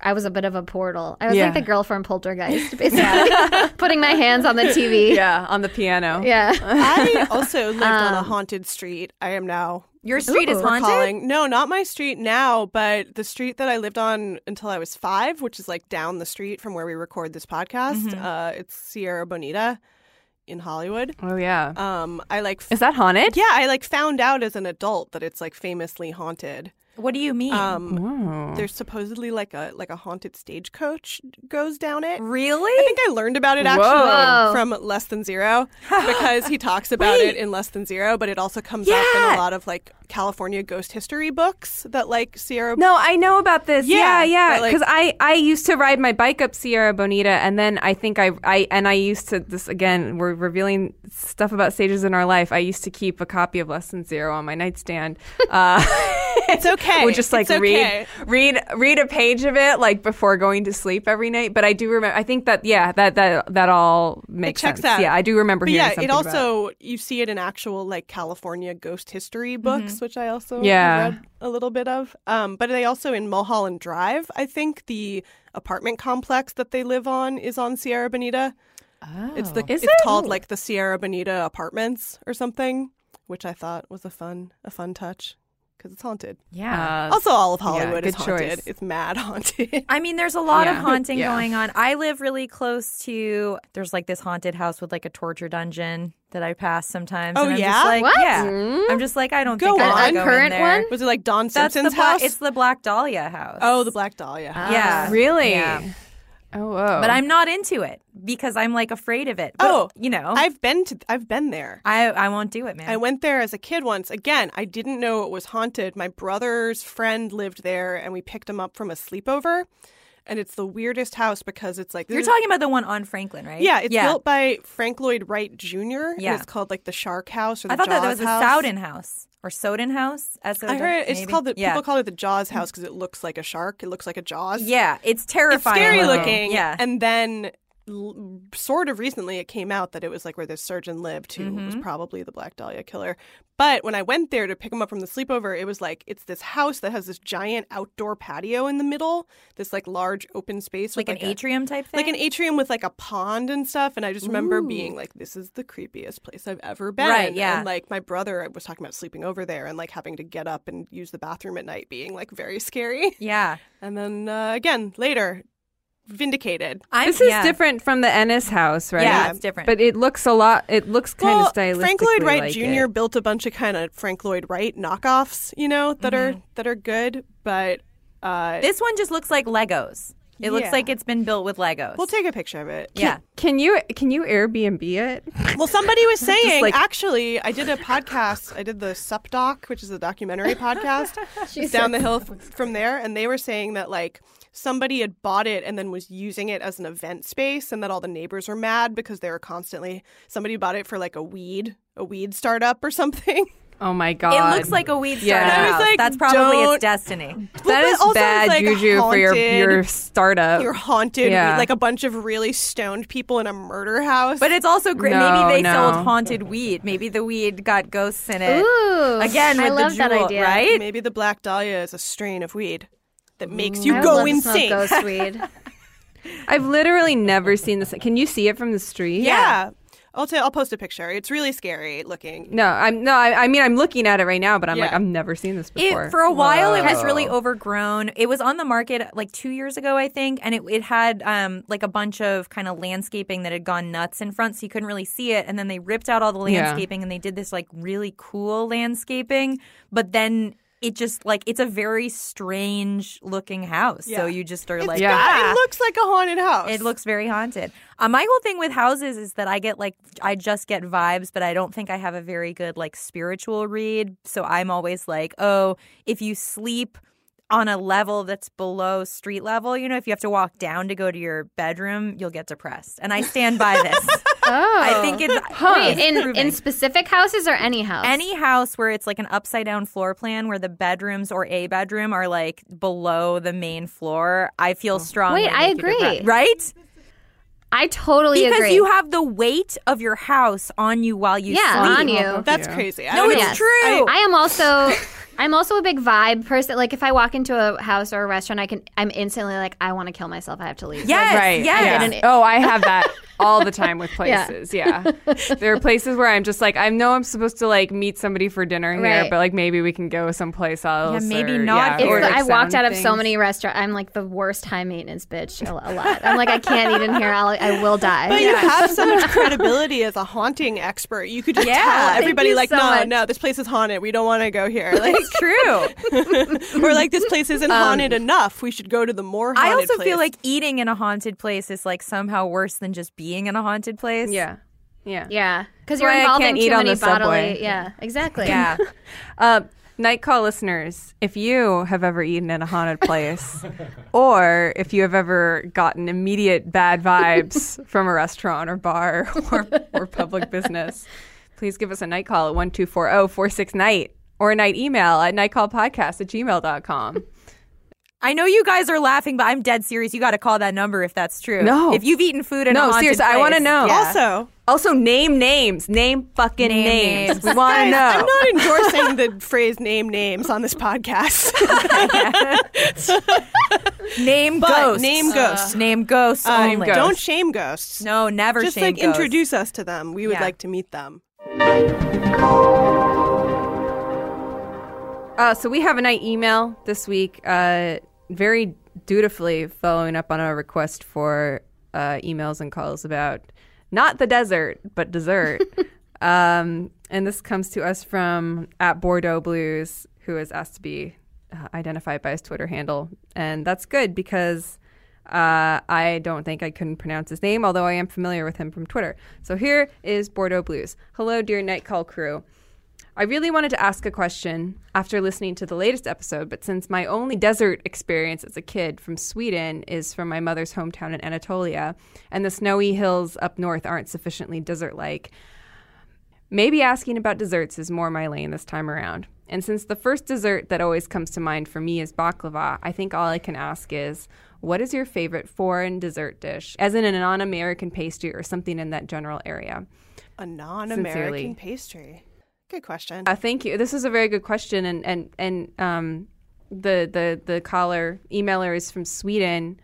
I was a bit of a portal. I was Yeah. like the girl from Poltergeist, basically, putting my hands on the TV. yeah, on the piano. Yeah. I also lived on Um, a haunted street. I am now Your street is haunted. recalling. No, not my street now, but the street that I lived on until I was five, which is like down the street from where we record this podcast. Mm-hmm. Uh, it's Sierra Bonita in Hollywood. Oh yeah. Um, I like. Is that haunted? yeah, I like found out as an adult that it's like famously haunted. What do you mean? Um, there's supposedly like a like a haunted stagecoach goes down it. really? I think I learned about it actually Whoa. from Less Than Zero because he talks about it in Less Than Zero, but it also comes up in a lot of like California ghost history books that like Sierra. No, I know about this. Yeah, Yeah, yeah. like- Because I, I used to ride my bike up Sierra Bonita, and then I think I, I, and I used to this again. We're revealing stuff about stages in our life. I used to keep a copy of Less Than Zero on my nightstand. Uh, It's okay. would just like It's okay. read, read, read a page of it like before going to sleep every night. But I do remember. I think that yeah, that that that all makes checks sense. out. Yeah, I do remember But yeah, it also you see it in actual like California ghost history books, which I also Yeah. read a little bit of. Um, but they also in Mulholland Drive, I think the apartment complex that they live on is on Sierra Bonita. Oh, it's the Is it's it? called like the Sierra Bonita Apartments or something, which I thought was a fun a fun touch because it's haunted. yeah. Uh, Also, all of Hollywood is haunted. choice. It's mad haunted. I mean, there's a lot of haunting Yeah. going on. I live really close to. There's like this haunted house with like a torture dungeon that I pass sometimes. Oh, and I'm yeah? Just like, What? Yeah. I'm just like, I don't Go think I on. want A go current in there. one? was it like Don That's the Simpson's Bla- house? It's the Black Dahlia house. oh, the Black Dahlia house. Yeah. really. Oh, whoa. But oh. I'm not into it because I'm like afraid of it. But, Oh, you know, I've been to I've been there. I I won't do it, man. I went there as a kid once. Again, I didn't know it was haunted. My brother's friend lived there and we picked him up from a sleepover. And it's the weirdest house because it's like You're talking about the one on Franklin, right? Yeah, it's built by Frank Lloyd Wright Jr. Yeah. it's called like the Shark House or the I thought that, Jaws that was House. a Souden house or Soden house. S-O-D- I heard it's maybe? called the yeah. people call it the Jaws House mm. because it looks like a shark. It looks like a Jaws. Yeah, it's it's terrifying. scary looking. Yeah, and then l- sort of recently it came out that it was like where this surgeon lived who was Mm-hmm. probably the Black Dahlia killer. But when I went there to pick him up from the sleepover, it was like it's this house that has this giant outdoor patio in the middle, this like large open space, like with, an a- atrium type thing. like an atrium with like a pond and stuff. And I just remember being like, this is the creepiest place I've ever been. Right, yeah. And like my brother was talking about sleeping over there and like having to get up and use the bathroom at night being like very scary. yeah, And then uh, again, later, vindicated. I'm, This is yeah. different from the Ennis house, right? Yeah, it's different. But it looks a lot. It looks kind well, of stylistically Frank Lloyd Wright like Jr. it. built a bunch of kind of Frank Lloyd Wright knockoffs, you know, that are that are good, but uh, This one just looks like Legos. It looks like it's been built with Legos. we'll take a picture of it. yeah. Can you can you Airbnb it? Well, somebody was saying like- actually, I did a podcast. I did the Sup Doc, which is a documentary podcast. It's down the hill f- from there, and they were saying that like somebody had bought it and then was using it as an event space, and that all the neighbors were mad because they were constantly somebody bought it for like a weed a weed startup or something. Oh my god! It looks like a weed Yeah. startup I was like, That's probably its destiny. that but is also it's, bad like, juju for your your startup. You're haunted, Yeah. like a bunch of really stoned people in a murder house. But it's also great. No, Maybe they no. sold haunted weed. Maybe the weed got ghosts in it. Ooh, Again, I love the that idea. right? maybe the Black Dahlia is a strain of weed that makes you would go love to smoke insane. ghost weed. I've literally never seen this. Can you see it from the street? Yeah. I'll tell. I'll post a picture. It's really scary looking. No, I'm no. I, I mean, I'm looking at it right now, but I'm like, I've never seen this It, before. for a while, it was really overgrown. It was on the market like two years ago, I think, and it, it had um, like a bunch of kind of landscaping that had gone nuts in front, so you couldn't really see it. And then they ripped out all the Yeah. landscaping and they did this like really cool landscaping, but then it just like it's a very strange looking house. So you just are It's like, Yeah. It looks like a haunted house. It looks very haunted. Uh, my whole thing with houses is that I get like I just get vibes, but I don't think I have a very good like spiritual read. So I'm always like, oh, if you sleep on a level that's below street level, you know, if you have to walk down to go to your bedroom, you'll get depressed. And I stand by this. Oh, I think it's Wait, in proving. in specific houses or any house? any house where it's like an upside down floor plan where the bedrooms or a bedroom are like below the main floor, I feel oh. strong. Wait, I agree. Right? I totally because agree. you have the weight of your house on you while you yeah sleep. on you. That's crazy. I No, it's. Yes. true. I am also I'm also a big vibe person. Like if I walk into a house or a restaurant, I can I'm instantly like I want to kill myself. I have to leave. yes, right. yes. yeah. And it- oh, I have that all the time with places. Yeah. there are places where I'm just like, I know I'm supposed to like meet somebody for dinner here, Right. but like maybe we can go someplace else. maybe or- not yeah, Or, like, I walked out of so many restaurants. I'm like the worst high maintenance bitch a, a lot. I'm like I can't eat in here. I'll, I will die. But you have so much credibility as a haunting expert. You could just Yeah. tell everybody like, so no, much. no, this place is haunted. We don't want to go here. Like, It's true. or like this place isn't haunted enough. We should go to the more haunted I haunted also feel like eating in a haunted place is like somehow worse than just being in a haunted place. Yeah. Yeah. yeah, because you're why I involving can't too eat on many the subway. bodily. Yeah, exactly. Yeah. Uh, night call listeners, if you have ever eaten in a haunted place, or if you have ever gotten immediate bad vibes from a restaurant or bar or, or public business, please give us a night call at 1240 46 night or a night email at nightcallpodcast at gmail.com. I know you guys are laughing, but I'm dead serious. You got to call that number if that's true. No. If you've eaten food in a No, haunted seriously, I wanna know. Yeah. also. Also, name names. Name fucking Name names. names. We want to know. I'm not endorsing the phrase "name names" on this podcast. name But ghosts. name ghosts. Name ghosts Uh, only. don't shame ghosts. No, never Just shame like ghosts. introduce us to them. We would Yeah. like to meet them. Uh, so we have a night email this week, uh, very dutifully following up on our request for uh, emails and calls about not the desert, but dessert. um, and this comes to us from at Bordeaux Blues, who has asked to be uh, identified by his Twitter handle. And that's good because uh, I don't think I couldn't pronounce his name, although I am familiar with him from Twitter. So here is Bordeaux Blues. Hello, dear Night Call crew. I really wanted to ask a question after listening to the latest episode, but since my only desert experience as a kid from Sweden is from my mother's hometown in Anatolia, and the snowy hills up north aren't sufficiently desert like, maybe asking about desserts is more my lane this time around. And since the first dessert that always comes to mind for me is baklava, I think all I can ask is what is your favorite foreign dessert dish, as in a non American pastry or something in that general area? A non-American pastry. Good question. Uh, thank you. This is a very good question, and and and um, the the the caller emailer is from Sweden,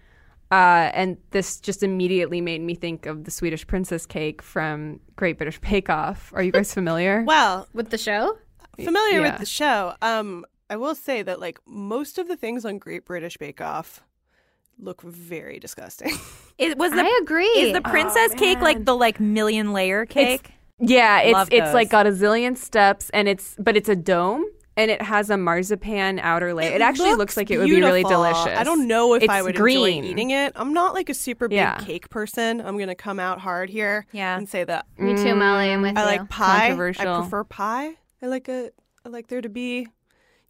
uh, and this just immediately made me think of the Swedish princess cake from Great British Bake Off. Are you guys familiar? well, With the show? familiar yeah. with the show. Um, I will say that like most of the things on Great British Bake Off look very disgusting. It was the I agree. is the princess cake like the like million layer cake? Yeah, it's Love it's those. like got a zillion steps, and it's but it's a dome. And it has a marzipan outer layer. It, actually looks like it would be really delicious. I don't know if it's I would green. enjoy eating it. I'm not like a super big Yeah. cake person. I'm gonna come out hard here Yeah. and say that Me too, Molly. I'm with I you. like pie. I prefer pie. I like a I like there to be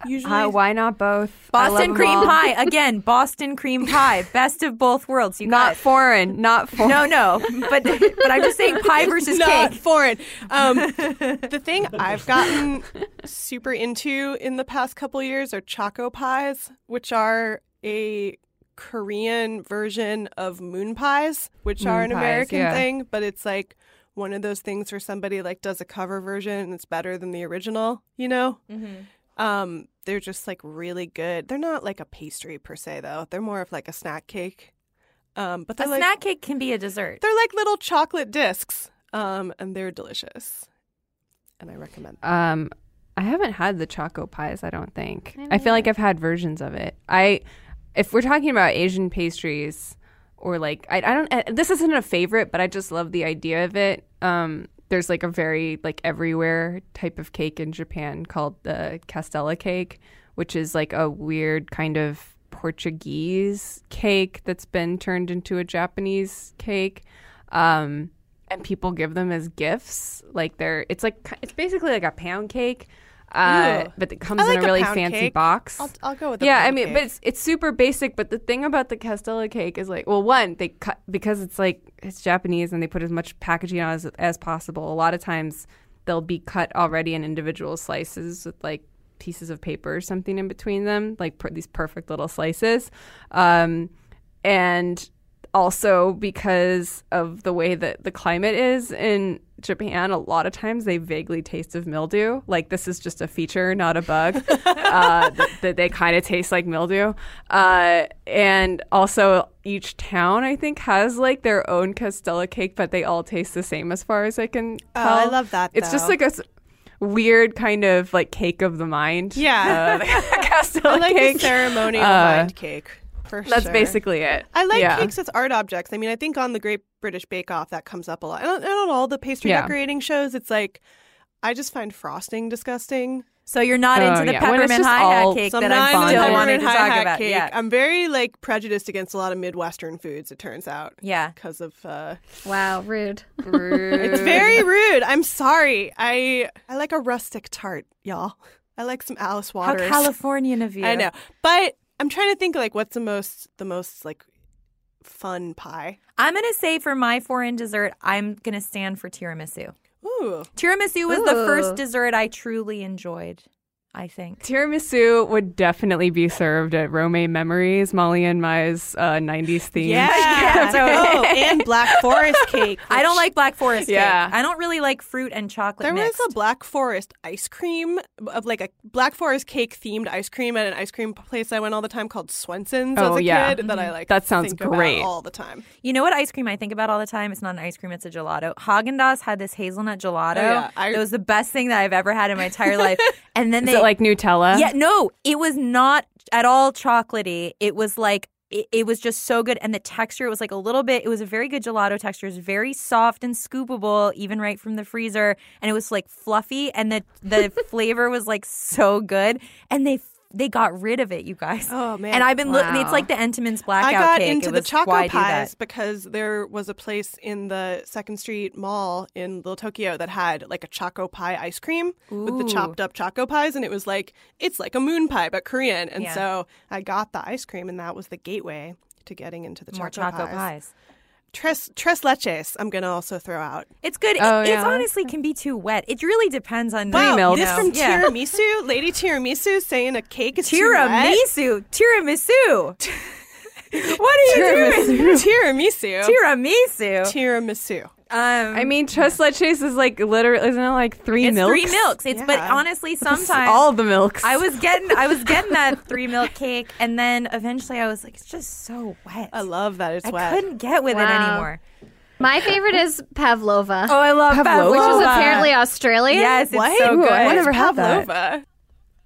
usually Uh, why not both? Boston cream pie again. Boston cream pie, best of both worlds. You Not foreign. Not foreign. no, no, but but I'm just saying pie versus not cake. foreign. Um, the thing I've gotten super into in the past couple years are choco pies, which are a Korean version of moon pies, which are an pies, American yeah. thing, but it's like one of those things where somebody like does a cover version and it's better than the original, you know? Um, they're just like really good. They're not like a pastry per se though. They're more of like a snack cake. Um, but A they're like snack cake can be a dessert. they're like little chocolate discs, um, and they're delicious. And I recommend them. Um, I haven't had the choco pies. I don't think. Me I feel like I've had versions of it. I, if we're talking about Asian pastries, or like I, I don't. uh, This isn't a favorite, but I just love the idea of it. Um, there's like a very like everywhere type of cake in Japan called the Castella cake, which is like a weird kind of Portuguese cake that's been turned into a Japanese cake. Um, and people give them as gifts. Like they're, it's like it's basically like a pound cake, uh, but it comes I in a a really pound fancy cake. box. I'll, I'll go with the yeah, I pound mean, cake. but it's it's super basic. But the thing about the Castella cake is like, well, one they cut because it's like it's Japanese and they put as much packaging on as as possible. A lot of times they'll be cut already in individual slices with like pieces of paper or something in between them, like per- these perfect little slices. Um, and also because of the way that the climate is in Japan, a lot of times they vaguely taste of mildew. Like this is just a feature, not a bug. uh, that, that they kind of taste like mildew. Uh, and also, each town I think has like their own Castella cake, but they all taste the same as far as I can Oh, tell. I love that, It's just like a weird kind of like cake of the mind. Yeah. uh, Castella like cake. ceremonial Uh, mind cake. For That's sure. basically it. I like yeah. cakes as art objects. I mean, I think on the Great British Bake Off that comes up a lot. And on, and on all the pastry Yeah. decorating shows, it's like I just find frosting disgusting. So you're not Oh, into the yeah. When it's peppermint just hi hat cake I'm that I'm into still peppermint wanting to talk hi-hat about. cake. Yeah, I'm very like prejudiced against a lot of Midwestern foods. It turns out. yeah. Because of uh, wow, rude. it's very rude. I'm sorry. I I like a rustic tart, y'all. I like some Alice Waters. How Waters. Californian of you. I know, but I'm trying to think like what's the most the most like fun pie. I'm gonna say for my foreign dessert, I'm gonna stand for tiramisu. Ooh, Tiramisu was the first dessert I truly enjoyed. I think. Tiramisu would definitely be served at Rome Memories, Molly and Mai's uh, 90s theme. yeah. oh, and Black Forest cake. I don't like Black Forest Yeah. cake. I don't really like fruit and chocolate There mixed. was a Black Forest ice cream of like a Black Forest cake themed ice cream at an ice cream place I went all the time called Swenson's Oh, as a yeah. kid that I like. That sounds think about great. all the time. You know what ice cream I think about all the time? It's not an ice cream; it's a gelato. Haagen Dazs had this hazelnut gelato. Oh, yeah. I- it was the best thing that I've ever had in my entire life. And then they it like Nutella? Yeah, no, it was not at all chocolatey. It was like it, it was just so good, and the texture it was like a little bit. It was a very good gelato texture. It was very soft and scoopable, even right from the freezer, and it was like fluffy, and the the flavor was like so good. And they they got rid of it, you guys. Oh, man. And I've been looking. It's like the Entenmann's blackout I got cake. into the choco pies because there was a place in the Second Street Mall in Little Tokyo that had like a choco pie ice cream with the chopped up choco pies, and it was like it's like a moon pie but Korean. And Yeah. so I got the ice cream, and that was the gateway to getting into the More choco, choco pies. pies. Tres tres leches. I'm gonna also throw out. It's good. Oh, it, yeah. It's honestly can be too wet. It really depends on Three the, milks. you This from yeah. tiramisu, Lady Tiramisu, saying a cake is too wet. Tiramisu. Tiramisu. what are you doing? Tiramisu. Tiramisu. Tiramisu. Um, I mean, tres leches is like literally, isn't it like three it's milks? three milks. It's but honestly, sometimes All the milks. I was getting I was getting that three milk cake, and then eventually I was like, it's just so wet. I love that it's I wet. I couldn't get with it anymore. My favorite is pavlova, Oh, I love Pavlova. which is apparently Australian. yes, it's What? so Ooh, good. I never had that. Pavlova.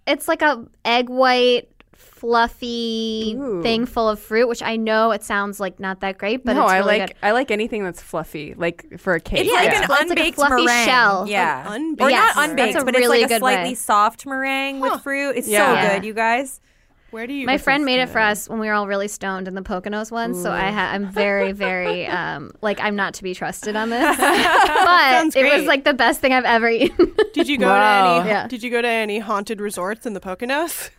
It's like a egg white, fluffy Ooh. thing full of fruit, which I know it sounds like not that great, but no, it's I like good. I like anything that's fluffy, like for a cake. It's like Yeah. an It's like a unbaked fluffy meringue. shell. Yeah, An unbaked or Yes, not unbaked, that's a but really it's like a slightly way. soft meringue with fruit. It's Yeah. so good, you guys. Where do you? My friend made it for us when we were all really stoned in the Poconos one, so I ha- I'm very, very um, like I'm not to be trusted on this, but Sounds it was like the best thing I've ever eaten. Did you go Wow. to any? Yeah. Did you go to any haunted resorts in the Poconos?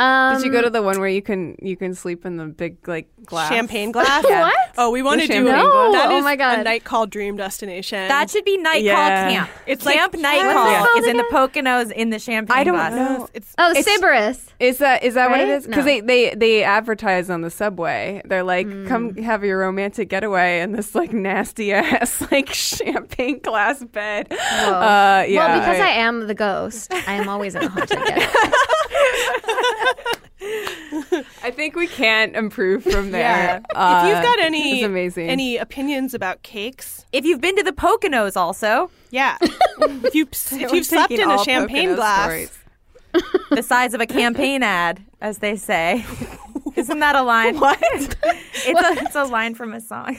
Um, Did you go to the one where you can you can sleep in the big like glass Champagne glass. What? Oh, we want to do champagne That No. is Oh my God. a night called Dream Destination. That should be night Yeah. call camp. It's like- camp night What's call it called is in the again? Poconos in the champagne. I don't glass. know. It's Oh, It's- Sybaris. Is that is that what it is? Because No. they, they they advertise on the subway. They're like, Hmm. come have your romantic getaway in this like nasty ass like champagne glass bed. Uh, yeah, well, because I, am the ghost, I am always in a haunted getaway. I think we can't improve from there. yeah. Uh, if you've got any amazing. any opinions about cakes, If you've been to the Poconos, also yeah. if you if you've slept in a champagne Pocono glass, stories. the size of a campaign ad, as they say. Isn't that a line? What? It's a it's a line from a song.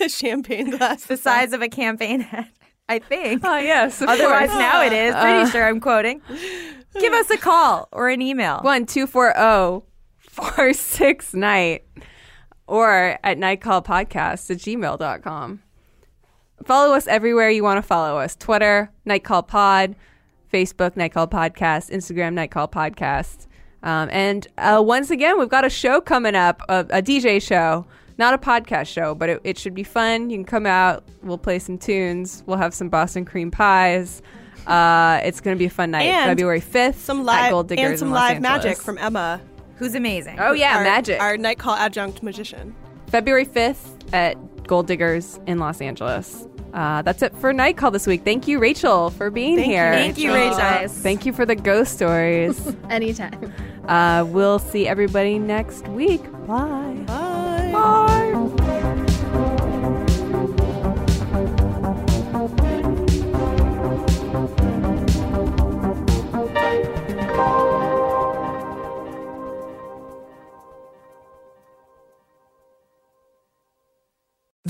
a champagne glass, the size of a campaign ad. I think. Oh yes. Of Otherwise, course. now it is. Pretty sure I'm quoting. Give us a call or an email. one two four zero four six night or at nightcallpodcast at gmail.com. Follow us everywhere you want to follow us Twitter, Nightcall Pod, Facebook, Nightcall Podcast, Instagram, Nightcall Podcast. Um, and uh, once again, we've got a show coming up, a, a DJ show, not a podcast show, but it, it should be fun. You can come out, we'll play some tunes, we'll have some Boston cream pies. Uh, it's going to be a fun night. And February 5th some at live Gold Diggers and some in Los live magic from Emma. Who's amazing? Oh yeah, our, magic. Our night call adjunct magician. February 5th at Gold Diggers in Los Angeles. Uh, that's it for Night Call this week. Thank you, Rachel, for being Thank you, here. Thank you, Rachel. Guys. Thank you for the ghost stories. Anytime. uh, we'll see everybody next week. Bye. Bye. Bye.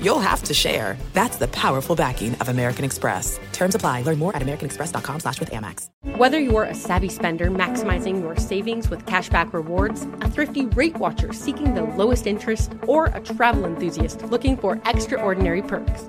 you'll have to share. That's the powerful backing of American Express. Terms apply. Learn more at americanexpress.com slash with Amex. Whether you're a savvy spender maximizing your savings with cashback rewards, a thrifty rate watcher seeking the lowest interest, or a travel enthusiast looking for extraordinary perks,